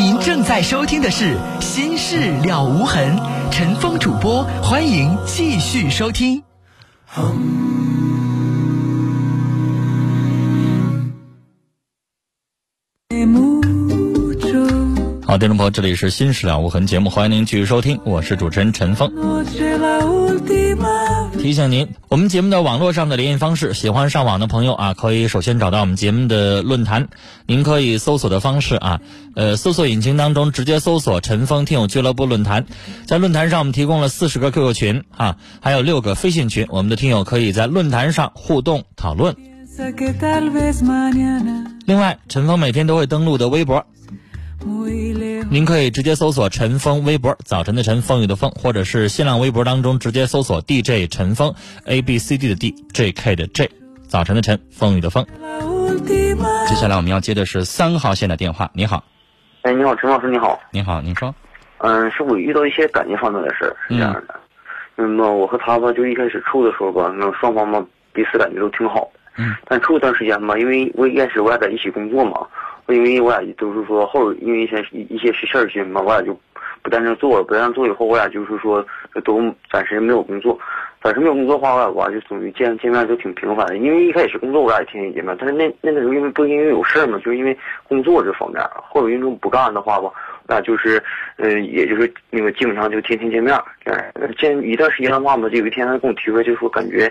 您正在收听的是《心事了无痕》，陈峰主播，欢迎继续收听。好，听众朋友，这里是《心事了无痕》节目，欢迎您继续收听，我是主持人陈峰。提醒您，我们节目的网络上的联系方式，喜欢上网的朋友啊，可以首先找到我们节目的论坛，您可以搜索的方式啊，呃，搜索引擎当中直接搜索“陈峰听友俱乐部论坛”，在论坛上我们提供了四十个 QQ 群啊，还有六个飞信群，我们的听友可以在论坛上互动讨论。另外，陈峰每天都会登录的微博。您可以直接搜索陈峰微博，早晨的晨，风雨的风，或者是新浪微博当中直接搜索 DJ 陈峰 A B C D 的 D J K 的 J，早晨的晨，风雨的风。接下来我们要接的是三号线的电话，你好。哎，你好，陈老师，你好。你好，你说。嗯，是我遇到一些感情方面的事是这样的。嗯，那我和他吧，就一开始处的时候吧，那双方嘛彼此感觉都挺好的。嗯。但处一段时间吧，因为我一开始我俩在一起工作嘛。因为我俩都是说后，因为一些一些事儿些嘛，我俩就不在那做了。不在那做以后，我俩就是说都暂时没有工作。暂时没有工作的话，我俩吧就属于见见面就挺频繁的。因为一开始工作我俩也天天见面，但是那那个时候因为不因为有事儿嘛，就是因为工作这方面。后有因为不干的话吧，我俩就是嗯，也就是那个基本上就天天见面。这样见一段时间的话嘛，就有一天他跟我提出来，就说感觉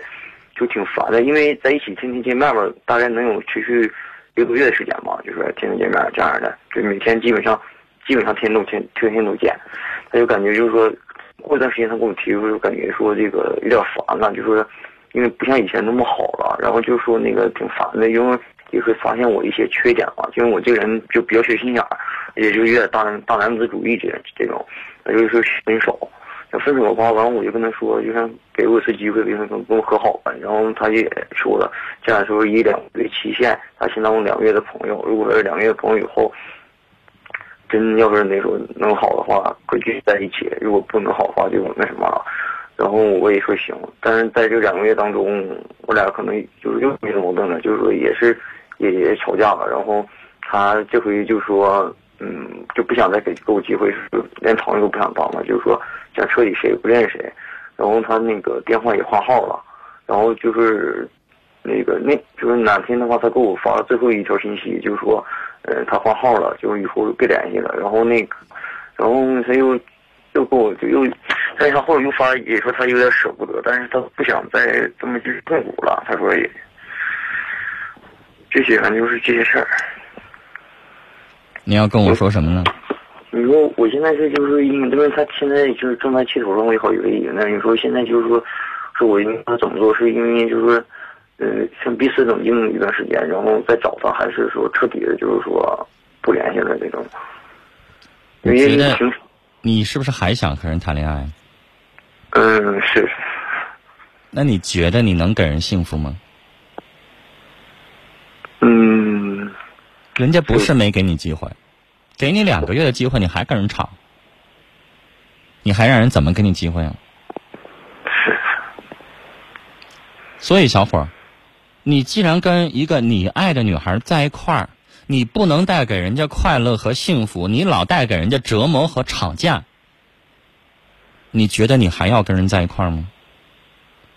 就挺烦的，因为在一起天天见面吧，大概能有持续。一个多月的时间吧，就是天天见面这样的，就每天基本上，基本上天天都天天天都见，他就感觉就是说，过一段时间他跟我提出，就感觉说这个有点烦了，就说，因为不像以前那么好了，然后就说那个挺烦的，因为也会发现我一些缺点嘛，因为我这个人就比较缺心眼，也就有点大大男子主义这这种，那就是说分手。要分手的话，完了我就跟他说，就像给我一次机会，跟他跟我和好吧。然后他也说了，将来说以两个月期限，他先当我两个月的朋友。如果是两个月朋友以后，真要是那时候能好的话，可以继续在一起；如果不能好的话，就那什么了。然后我也说行，但是在这两个月当中，我俩可能就是又没矛盾了，就是说也是也也吵架了。然后他这回就说。嗯，就不想再给给我机会，连朋友都不想当了，就是说彻底谁也不认识谁。然后他那个电话也换号了，然后就是那个那就是哪天的话，他给我发了最后一条信息，就说，呃，他换号了，就以后别联系了。然后那个，然后他又又给我就又，但是他后来又发也说他有点舍不得，但是他不想再这么去痛苦了。他说也，这些反正就是这些事儿。你要跟我说什么呢？你说我现在是就是因为因为他现在就是正在气头上，我也好以为那你说现在就是说，说我应该怎么做？是因为就是，呃，先彼此冷静一段时间，然后再找他，还是说彻底的，就是说不联系了这种？你觉得你是不是还想和人谈恋爱？嗯，是。那你觉得你能给人幸福吗？嗯。人家不是没给你机会，给你两个月的机会，你还跟人吵，你还让人怎么给你机会啊？所以，小伙儿，你既然跟一个你爱的女孩在一块儿，你不能带给人家快乐和幸福，你老带给人家折磨和吵架，你觉得你还要跟人在一块儿吗？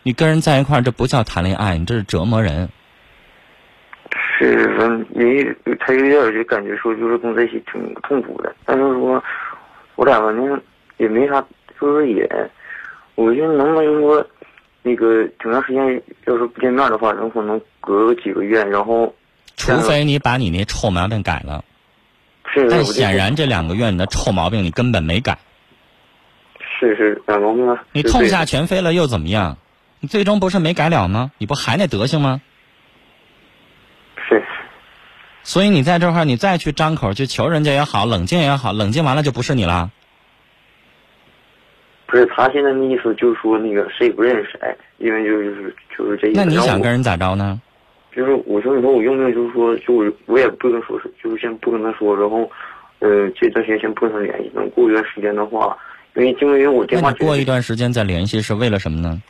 你跟人在一块儿，这不叫谈恋爱，你这是折磨人。是，嗯，为他有点就感觉说，就是跟在一起挺痛苦的。但是说，我俩反正也没啥，就是也，我寻思能不能就说，那个挺长时间要是不见面的话，能可能隔个几个月，然后，除非你把你那臭毛病改了，是，但显然这两个月你的臭毛病你根本没改。是是，两毛病啊。你痛下全飞了又怎么样？你最终不是没改了吗？你不还那德行吗？所以你在这块儿，你再去张口去求人家也好，冷静也好，冷静完了就不是你了。不是他现在的意思，就是说那个谁也不认识谁，因为就是就是这意思。那你想跟人咋着呢？就是我说你说我用不用，就是说就我我也不跟说，就是先不跟他说，然后呃这段时间先不跟他联系，等过一段时间的话，因为因为我电话。过一段时间再联系是为了什么呢？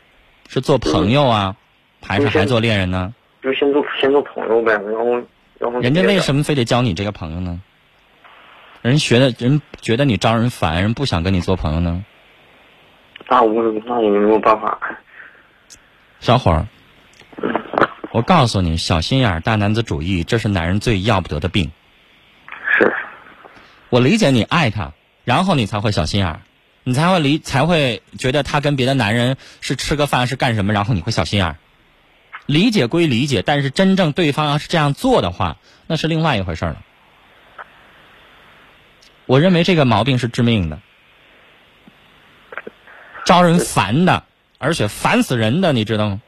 是做朋友啊，还是还做恋人呢？就先做先做朋友呗，然后。人家为什么非得交你这个朋友呢？人学的人觉得你招人烦，人不想跟你做朋友呢。那我那也没有办法。小伙儿，我告诉你，小心眼儿、大男子主义，这是男人最要不得的病。是，我理解你爱他，然后你才会小心眼儿，你才会理才会觉得他跟别的男人是吃个饭是干什么，然后你会小心眼儿。理解归理解，但是真正对方要是这样做的话，那是另外一回事儿了。我认为这个毛病是致命的，招人烦的，而且烦死人的，你知道吗？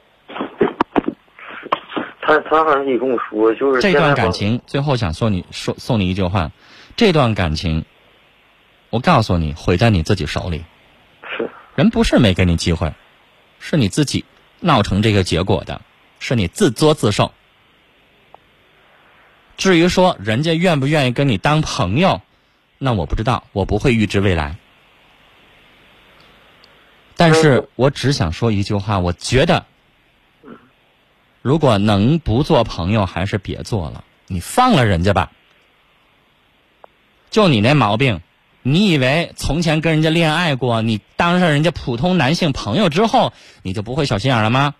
他他好像也跟我说，就是这段感情，最后想送你说送你一句话：这段感情，我告诉你，毁在你自己手里。是人不是没给你机会，是你自己闹成这个结果的，是你自作自受。至于说人家愿不愿意跟你当朋友，那我不知道，我不会预知未来。但是我只想说一句话，我觉得，如果能不做朋友，还是别做了，你放了人家吧。就你那毛病，你以为从前跟人家恋爱过，你当上人家普通男性朋友之后，你就不会小心眼了吗？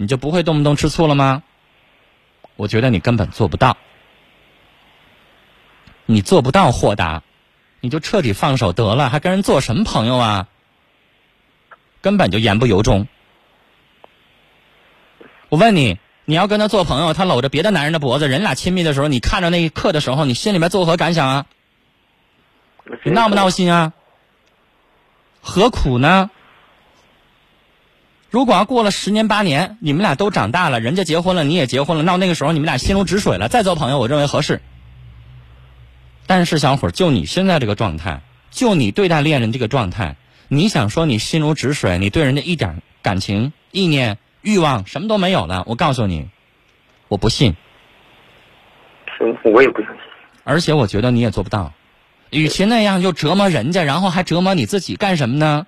你就不会动不动吃醋了吗？我觉得你根本做不到，你做不到豁达，你就彻底放手得了，还跟人做什么朋友啊？根本就言不由衷。我问你，你要跟他做朋友，他搂着别的男人的脖子，人俩亲密的时候，你看着那一刻的时候，你心里面作何感想啊？你闹不闹心啊？何苦呢？如果要过了十年八年，你们俩都长大了，人家结婚了，你也结婚了，到那个时候你们俩心如止水了，再做朋友，我认为合适。但是小伙儿，就你现在这个状态，就你对待恋人这个状态，你想说你心如止水，你对人家一点感情、意念、欲望什么都没有了，我告诉你，我不信，我也不相信。而且我觉得你也做不到。与其那样就折磨人家，然后还折磨你自己干什么呢？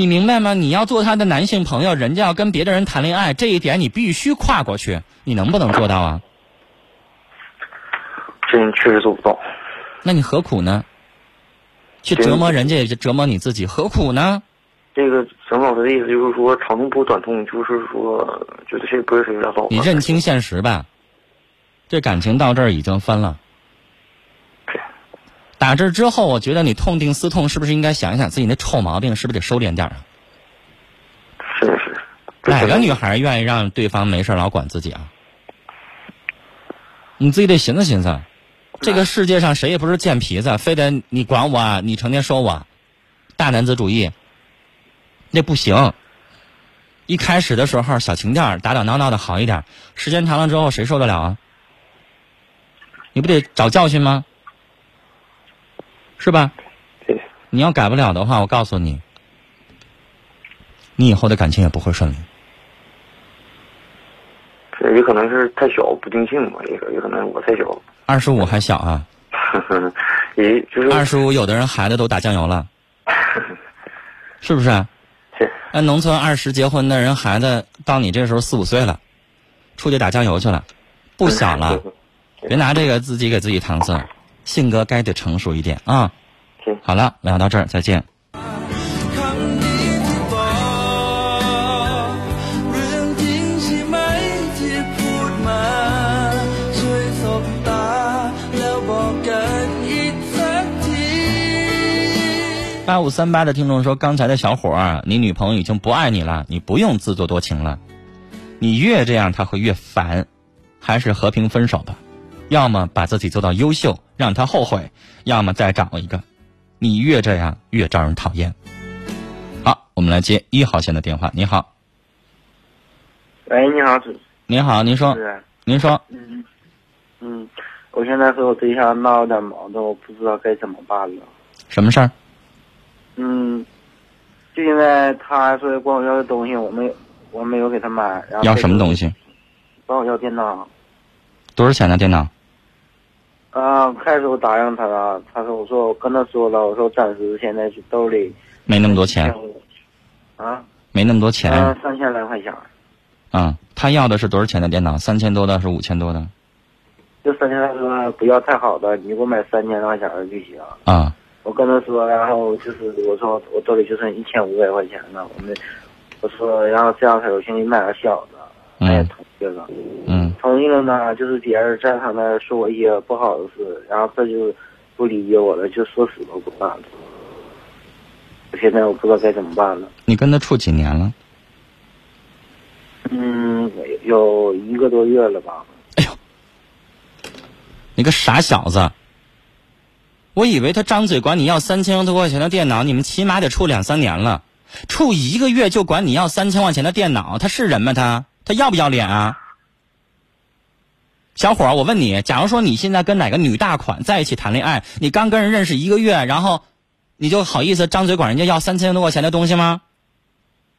你明白吗？你要做他的男性朋友，人家要跟别的人谈恋爱，这一点你必须跨过去。你能不能做到啊？这你确实做不到。那你何苦呢？去折磨人家，也折磨你自己，何苦呢？这个沈老师的意思就是说，长痛不如短痛，就是说，觉得谁不是谁有点早。你认清现实吧。这感情到这儿已经分了。对打这之后，我觉得你痛定思痛，是不是应该想一想自己那臭毛病，是不是得收敛点啊？是是。哪个女孩愿意让对方没事老管自己啊？你自己得寻思寻思，这个世界上谁也不是贱皮子，非得你管我啊，你成天说我，大男子主义，那不行。一开始的时候小情调打打闹闹的好一点，时间长了之后谁受得了啊？你不得找教训吗？是吧？对，你要改不了的话，我告诉你，你以后的感情也不会顺利。这也可能是太小不定性吧，也可也可能我太小，二十五还小啊，也就是二十五有的人孩子都打酱油了，是不是？是。那农村二十结婚的人孩子到你这时候四五岁了，出去打酱油去了，不小了，别拿这个自己给自己搪塞，性格该得成熟一点啊。行，好了，聊到这儿，再见。八五三八的听众说：“刚才的小伙儿，你女朋友已经不爱你了，你不用自作多情了。你越这样，她会越烦，还是和平分手吧。”要么把自己做到优秀，让他后悔；要么再找一个。你越这样越招人讨厌。好，我们来接一号线的电话。你好，喂，你好，主您好，您说。您说，嗯嗯，我现在和我对象闹有点矛盾，我不知道该怎么办了。什么事儿？嗯，就因为他说管我要的东西，我没我没有给他买，然后要什么东西？西？管我要电脑。多少钱的电脑？啊，开始我答应他了，他说我说我跟他说了，我说暂时现在是兜里没那么多钱，啊，没那么多钱。啊，三千来块钱。嗯，他要的是多少钱的电脑？三千多的，是五千多的？就三千，他说不要太好的，你给我买三千块钱的就行。啊，我跟他说，然后就是我说我兜里就剩一千五百块钱了，我们我说然后这样才有心给你买个小的，他也嗯同意了。嗯同意了呢，就是别人在他那儿说我一些不好的事，然后他就不理解我了，就说死都不干了。我现在我不知道该怎么办了。你跟他处几年了？嗯，有一个多月了吧。哎呦你个傻小子！我以为他张嘴管你要三千多块钱的电脑，你们起码得处两三年了，处一个月就管你要三千块钱的电脑，他是人吗？他他要不要脸啊？小伙儿，我问你，假如说你现在跟哪个女大款在一起谈恋爱，你刚跟人认识一个月，然后你就好意思张嘴管人家要三千多块钱的东西吗？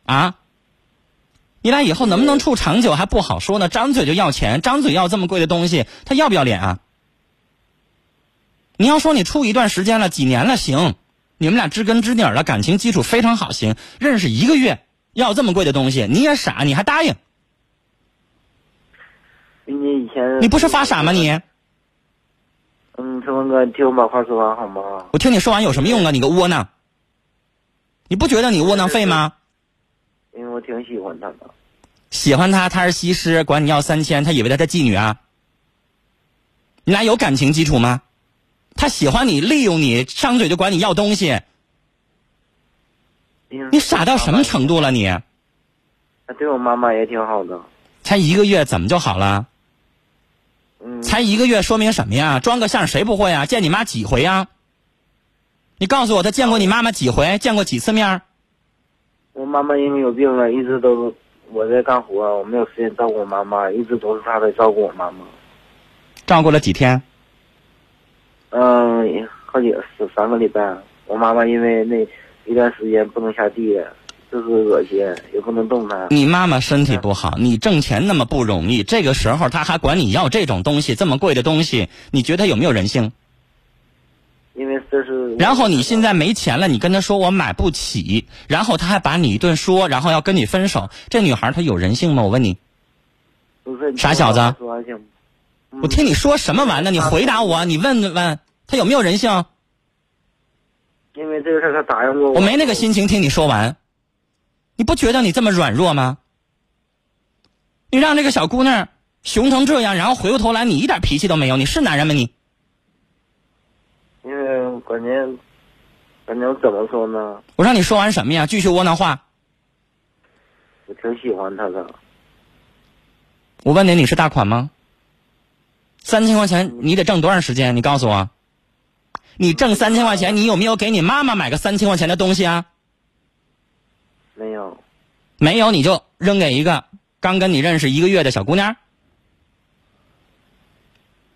啊？你俩以后能不能处长久还不好说呢，张嘴就要钱，张嘴要这么贵的东西，他要不要脸啊？你要说你处一段时间了，几年了，行，你们俩知根知底了，感情基础非常好，行，认识一个月要这么贵的东西，你也傻，你还答应？你以前你不是发傻吗你？嗯，陈峰哥，你听我把话说完好吗？我听你说完有什么用啊？你个窝囊！你不觉得你窝囊废吗？因为我挺喜欢他的。喜欢他，他是西施，管你要三千，他以为他是妓女啊？你俩有感情基础吗？他喜欢你，利用你，张嘴就管你要东西，你傻到什么程度了你？他对我妈妈也挺好的。才一个月怎么就好了？嗯，才一个月说明什么呀？装个相谁不会啊？见你妈几回呀？你告诉我，他见过你妈妈几回？见过几次面儿？我妈妈因为有病了，一直都我在干活，我没有时间照顾我妈妈，一直都是他在照顾我妈妈。照顾了几天？嗯，好几个三个礼拜。我妈妈因为那一段时间不能下地，就是恶心，也不能动弹。你妈妈身体不好，你挣钱那么不容易，这个时候她还管你要这种东西，这么贵的东西，你觉得有没有人性？因为这是。然后你现在没钱了，你跟她说我买不起，然后她还把你一顿说，然后要跟你分手，这女孩她有人性吗？我问你，不是傻小子？我听你说什么玩意呢？你回答我，你问问她有没有人性？因为这个事儿他答应过我。我没那个心情听你说完，你不觉得你这么软弱吗？你让这个小姑娘熊成这样，然后回过头来你一点脾气都没有，你是男人吗你？因为关键，关键我怎么说呢？我让你说完什么呀？继续窝囊话。我挺喜欢他的。我问你，你是大款吗？三千块钱你得挣多长时间？你告诉我。你挣三千块钱，你有没有给你妈妈买个三千块钱的东西啊？没有，没有，你就扔给一个刚跟你认识一个月的小姑娘。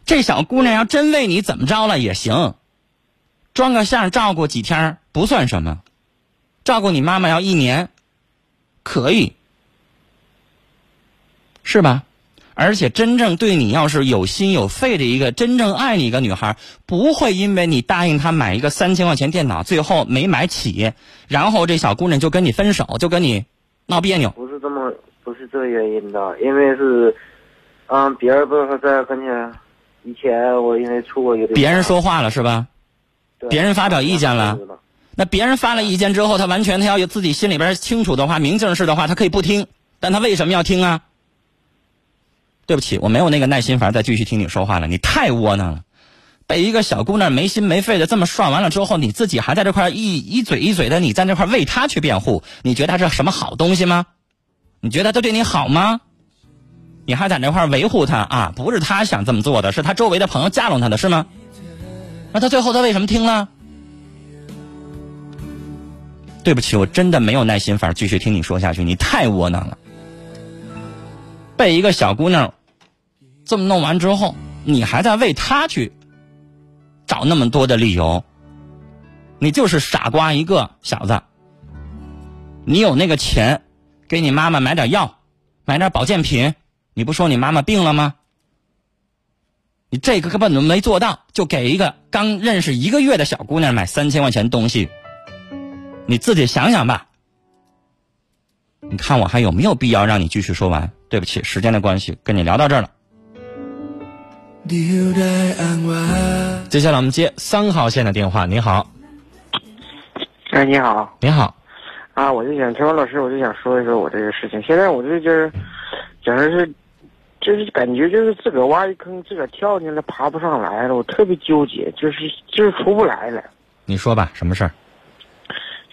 这小姑娘要真为你怎么着了也行，装个相照顾几天不算什么，照顾你妈妈要一年，可以，是吧？而且真正对你要是有心有肺的一个真正爱你一个女孩，不会因为你答应她买一个三千块钱电脑，最后没买起，然后这小姑娘就跟你分手，就跟你闹别扭。不是这么，不是这个原因的，因为是，嗯，别人不是在跟前，以前我因为出过一个别人说话了是吧？对别人发表意见了，那别人发了意见之后，他完全他要有自己心里边清楚的话，明镜似的话，他可以不听，但他为什么要听啊？对不起，我没有那个耐心法再继续听你说话了，你太窝囊了。被一个小姑娘没心没肺的这么涮完了之后，你自己还在这块一一嘴一嘴的，你在那块为她去辩护，你觉得她是什么好东西吗？你觉得她对你好吗？你还在那块维护她啊？不是她想这么做的，是她周围的朋友架拢她的是吗？那她最后她为什么听了？对不起，我真的没有耐心法继续听你说下去，你太窝囊了。被一个小姑娘这么弄完之后，你还在为她去找那么多的理由，你就是傻瓜一个，小子。你有那个钱，给你妈妈买点药，买点保健品，你不说你妈妈病了吗？你这个根本都没做到，就给一个刚认识一个月的小姑娘买三千块钱东西，你自己想想吧。你看我还有没有必要让你继续说完？对不起，时间的关系，跟你聊到这儿了。接下来我们接三号线的电话。你好，哎，你好你好，啊！我就想陈文老师，我就想说一说我这个事情。现在我这就是，讲的是，就是感觉就是自个儿挖一坑，自个儿跳进来，爬不上来了。我特别纠结，就是就是出不来了。你说吧，什么事儿？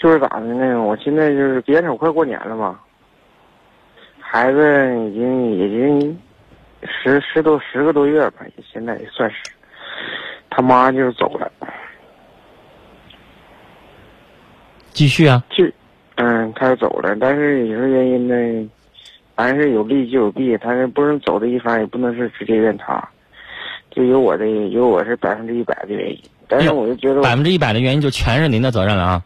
就是咋的呢？我现在就是眼瞅快过年了嘛，孩子已经已经十十多十个多月吧，现在也算是，他妈就是走了，继续啊。就嗯，他走了，但是有什么原因呢？凡是有利就有弊，他是不能走的一方，也不能是直接怨他，就有我的有我是百分之一百的原因，但是我就觉得我，百分之一百的原因就全是您的责任了啊。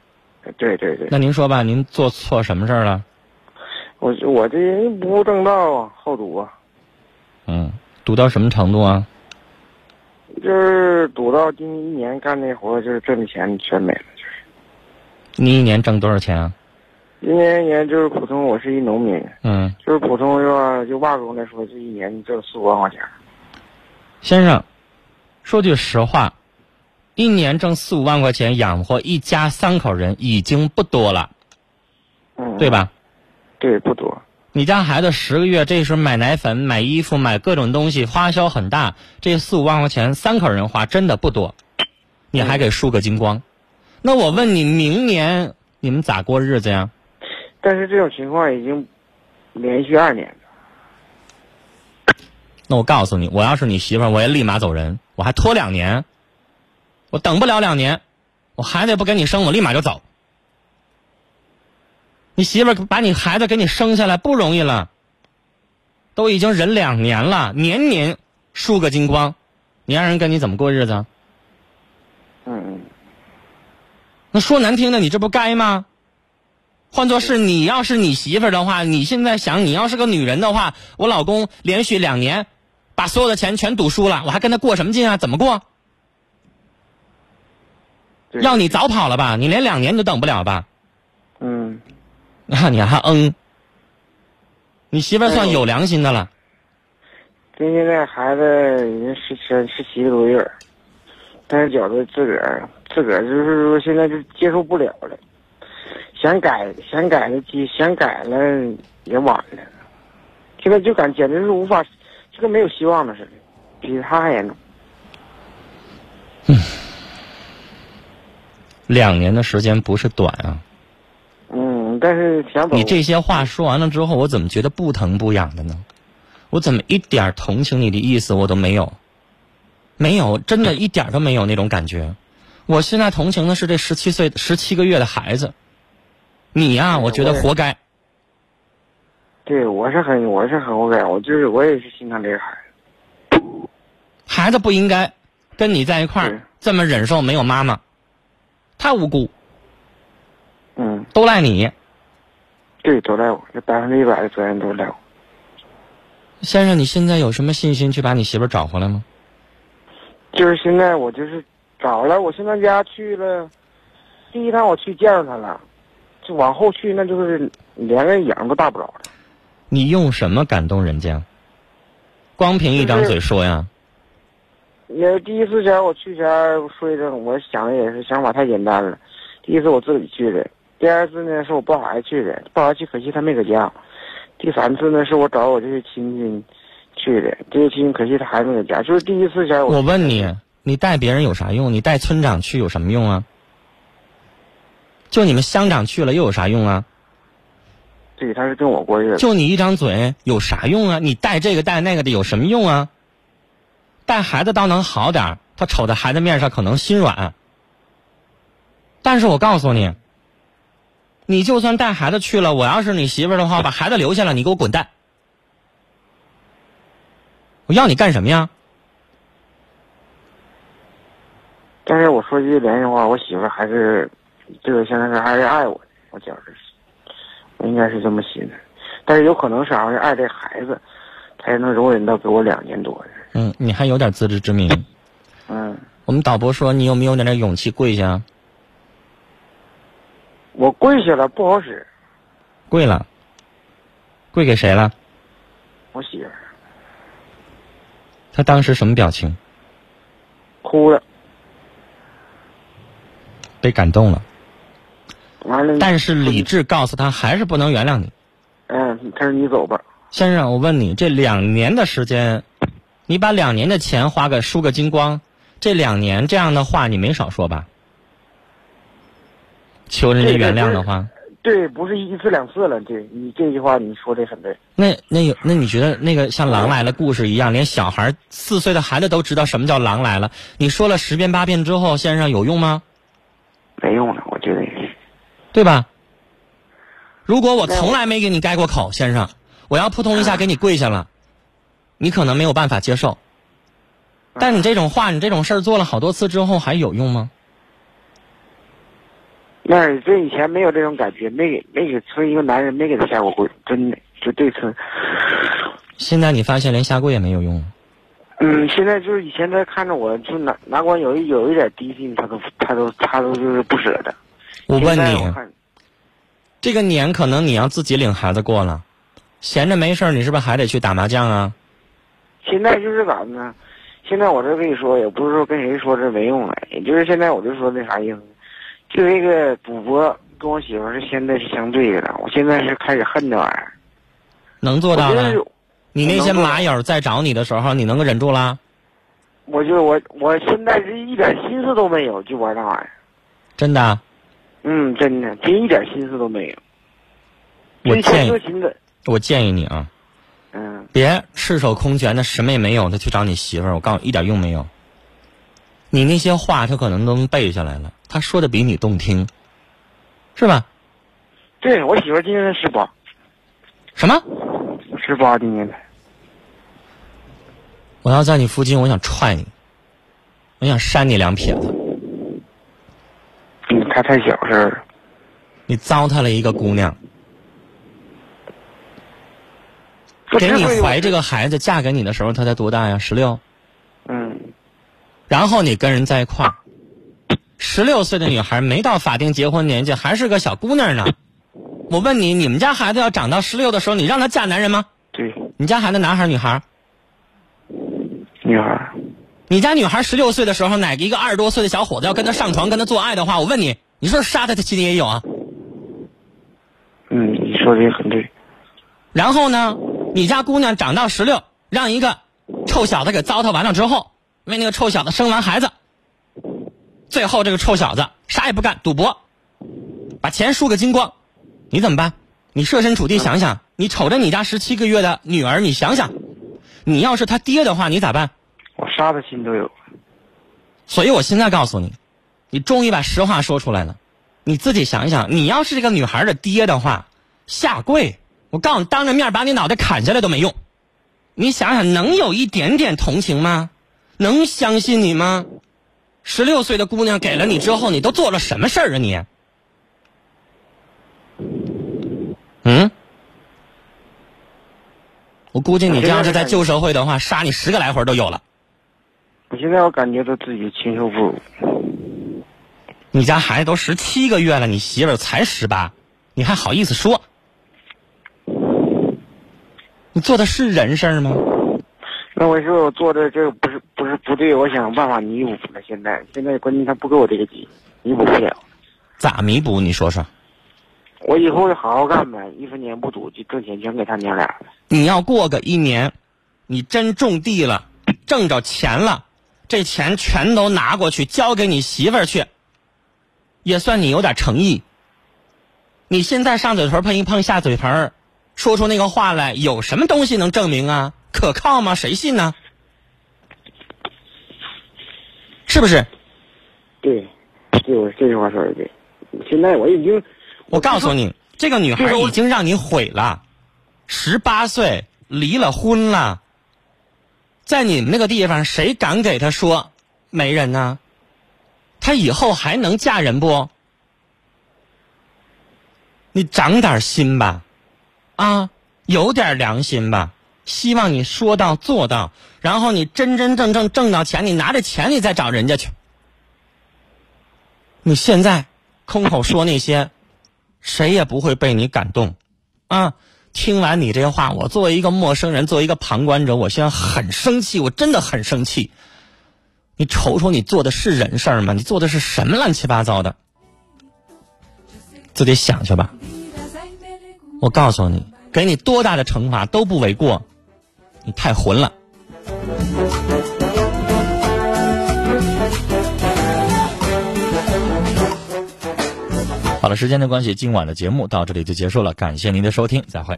对对对，那您说吧，您做错什么事儿了？我我这人不务正道啊，好赌啊。嗯，赌到什么程度啊？就是赌到今一年干那活，就是挣的钱全没了。就是你一年挣多少钱啊？一年一年就是普通，我是一农民，嗯，就是普通是吧？就瓦工来说，这一年挣四五万块钱。先生，说句实话，一年挣四五万块钱养活一家三口人已经不多了，嗯，对？吧？对，不多。你家孩子十个月，这时候买奶粉、买衣服、买各种东西，花销很大。这四五万块钱，三口人花真的不多，你还给输个精光。那我问你，明年你们咋过日子呀？但是这种情况已经连续二年了。那我告诉你，我要是你媳妇儿，我也立马走人，我还拖两年，我等不了两年，我孩子也不跟你生，我立马就走。你媳妇儿把你孩子给你生下来不容易了，都已经忍两年了，年年输个精光，你让人跟你怎么过日子啊？嗯，那说难听的，你这不该吗？换作是你要是你媳妇儿的话，你现在想，你要是个女人的话，我老公连续两年把所有的钱全赌输了，我还跟他过什么劲啊？怎么过？对要你早跑了吧？你连两年都等不了吧？嗯，那你还嗯？你媳妇儿算有良心的了。这现在孩子已经十七十七个多月儿，但是觉得自个儿自个儿就是说现在就接受不了了，想改想改的机想改了也晚了，现在就感简直是无法，就跟没有希望了似的，比他还严重。两年的时间不是短啊！嗯，但是你这些话说完了之后，我怎么觉得不疼不痒的呢？我怎么一点同情你的意思我都没有？没有，真的一点都没有那种感觉。我现在同情的是这十七岁、十七个月的孩子。你呀、我觉得活该。对我是很我是很无感，我就是我也是心疼这个孩子。孩子不应该跟你在一块儿这么忍受没有妈妈，太无辜，嗯，都赖你。对，都赖我，这百分之一百的责任都赖我。先生，你现在有什么信心去把你媳妇儿找回来吗？就是现在我就是找了，我现在家去了，第一趟我去见着他了，就往后去那就是连个影都大不着了。你用什么感动人家？光凭一张嘴说呀？也第一次前我去前说一声，我想的也是想法太简单了。第一次我自己去的，第二次呢是我抱孩子去的，抱孩子去可惜他没搁家。第三次呢是我找我这些亲戚去的，这些亲戚可惜他还没搁家。就是第一次前我我问你，你带别人有啥用？你带村长去有什么用啊？就你们乡长去了又有啥用啊？对他是跟我过日子，就你一张嘴有啥用啊？你带这个带那个的有什么用啊？带孩子倒能好点儿他瞅在孩子面上可能心软。但是我告诉你，你就算带孩子去了，我要是你媳妇儿的话，把孩子留下了，你给我滚蛋！我要你干什么呀？但是我说句良心话，我媳妇儿还是这个现在是还是爱我的，我觉着是，我应该是这么寻思。但是有可能是还是爱这孩子，才能容忍到给我两年多的。嗯，你还有点自知之明。嗯，我们导播说你有没有点点勇气跪下？我跪下了不好使，跪了，跪给谁了？我媳妇儿他当时什么表情？哭了，被感动了。完了，但是理智告诉他还是不能原谅你。嗯，他说你走吧，先生，我问你，这两年的时间，你把两年的钱花个输个精光，这两年这样的话你没少说吧？求人家原谅的话，对，不是一次两次了，对你这句话你说的很对，那那有那你觉得那个像《狼来了》故事一样，连小孩四岁的孩子都知道什么叫狼来了？你说了十遍八遍之后，先生有用吗？没用了，我觉得，对吧？如果我从来没给你开过口，先生，我要扑通一下给你跪下了，你可能没有办法接受。但你这种话，你这种事儿做了好多次之后，还有用吗？那这以前没有这种感觉，没给没给村一个男人没给他下过跪，真的就对村，现在你发现连下跪也没有用了。嗯，现在就是以前他看着我就哪哪管有一有一点低心，他都他都他都就是不舍得。我问你，这个年可能你要自己领孩子过了，闲着没事儿，你是不是还得去打麻将啊？现在就是咋的呢？现在我这跟你说，也不是说跟谁说这没用了，也就是现在我就说那啥意思，就那个赌博跟我媳妇儿是现在是相对的了，我现在是开始恨这玩意儿。能做到了我觉得？你那些马友在找你的时候，你能够忍住啦？我就我我现在是一点心思都没有，就玩那玩意儿。真的啊？嗯，真的，真一点心思都没有。我建议我建议你啊，嗯，别赤手空拳的，什么也没有的去找你媳妇儿。我告诉你，一点用没有。你那些话，他可能都能背下来了。他说的比你动听，是吧？对我媳妇今年才十八，什么？十八今年才。我要在你附近，我想踹你，我想扇你两撇子。嗯，她太小事儿了。你糟蹋了一个姑娘，不给你怀这个孩子，嫁给你的时候，她才多大呀？十六。嗯，然后你跟人在一块儿，十六岁的女孩没到法定结婚年纪，还是个小姑娘呢。我问你，你们家孩子要长到十六的时候，你让她嫁男人吗？对，你家孩子男孩女孩？女孩。你家女孩十六岁的时候，哪个一个二十多岁的小伙子要跟她上床、跟她做爱的话，我问你，你说杀他，他心里也有啊？嗯，你说的也很对。然后呢，你家姑娘长到十六，让一个臭小子给糟蹋完了之后，为那个臭小子生完孩子，最后这个臭小子啥也不干，赌博，把钱输个精光，你怎么办？你设身处地想想，你瞅着你家十七个月的女儿，你想想，你要是他爹的话，你咋办？我啥的心都有。所以我现在告诉你，你终于把实话说出来了。你自己想一想，你要是这个女孩的爹的话，下跪，我告诉你，当着面把你脑袋砍下来都没用。你想想，能有一点点同情吗？能相信你吗？十六岁的姑娘给了你之后，你都做了什么事儿啊你？嗯？我估计你这样是在旧社会的话，杀你十个来回都有了。我现在我感觉到自己禽兽不如。你家孩子都十七个月了，你媳妇儿才十八，你还好意思说？你做的是人事吗？那我说我做的这个不是不是不对，我想办法弥补了。现在现在关键他不给我这个机，弥补不了。咋弥补？你说说。我以后就好好干呗，一分钱不赌，就挣钱全给他娘俩了。你要过个一年，你真种地了，挣着钱了，这钱全都拿过去交给你媳妇儿去，也算你有点诚意。你现在上嘴唇碰一碰下嘴盆儿，说出那个话来，有什么东西能证明啊？可靠吗？谁信呢？是不是？对，对我这句话说的对。现在我已经，我告诉你，这个女孩已经让你毁了，十八岁离了婚了，在你们那个地方，谁敢给她说没人呢？她以后还能嫁人不？你长点心吧，啊，有点良心吧。希望你说到做到，然后你真真正正挣到钱，你拿着钱你再找人家去。你现在空口说那些，谁也不会被你感动，啊！听完你这话，我作为一个陌生人，作为一个旁观者，我现在很生气，我真的很生气。你瞅瞅，你做的是人事儿吗？你做的是什么乱七八糟的？自己想去吧。我告诉你，给你多大的惩罚都不为过。你太混了。好了，时间的关系，今晚的节目到这里就结束了，感谢您的收听，再会。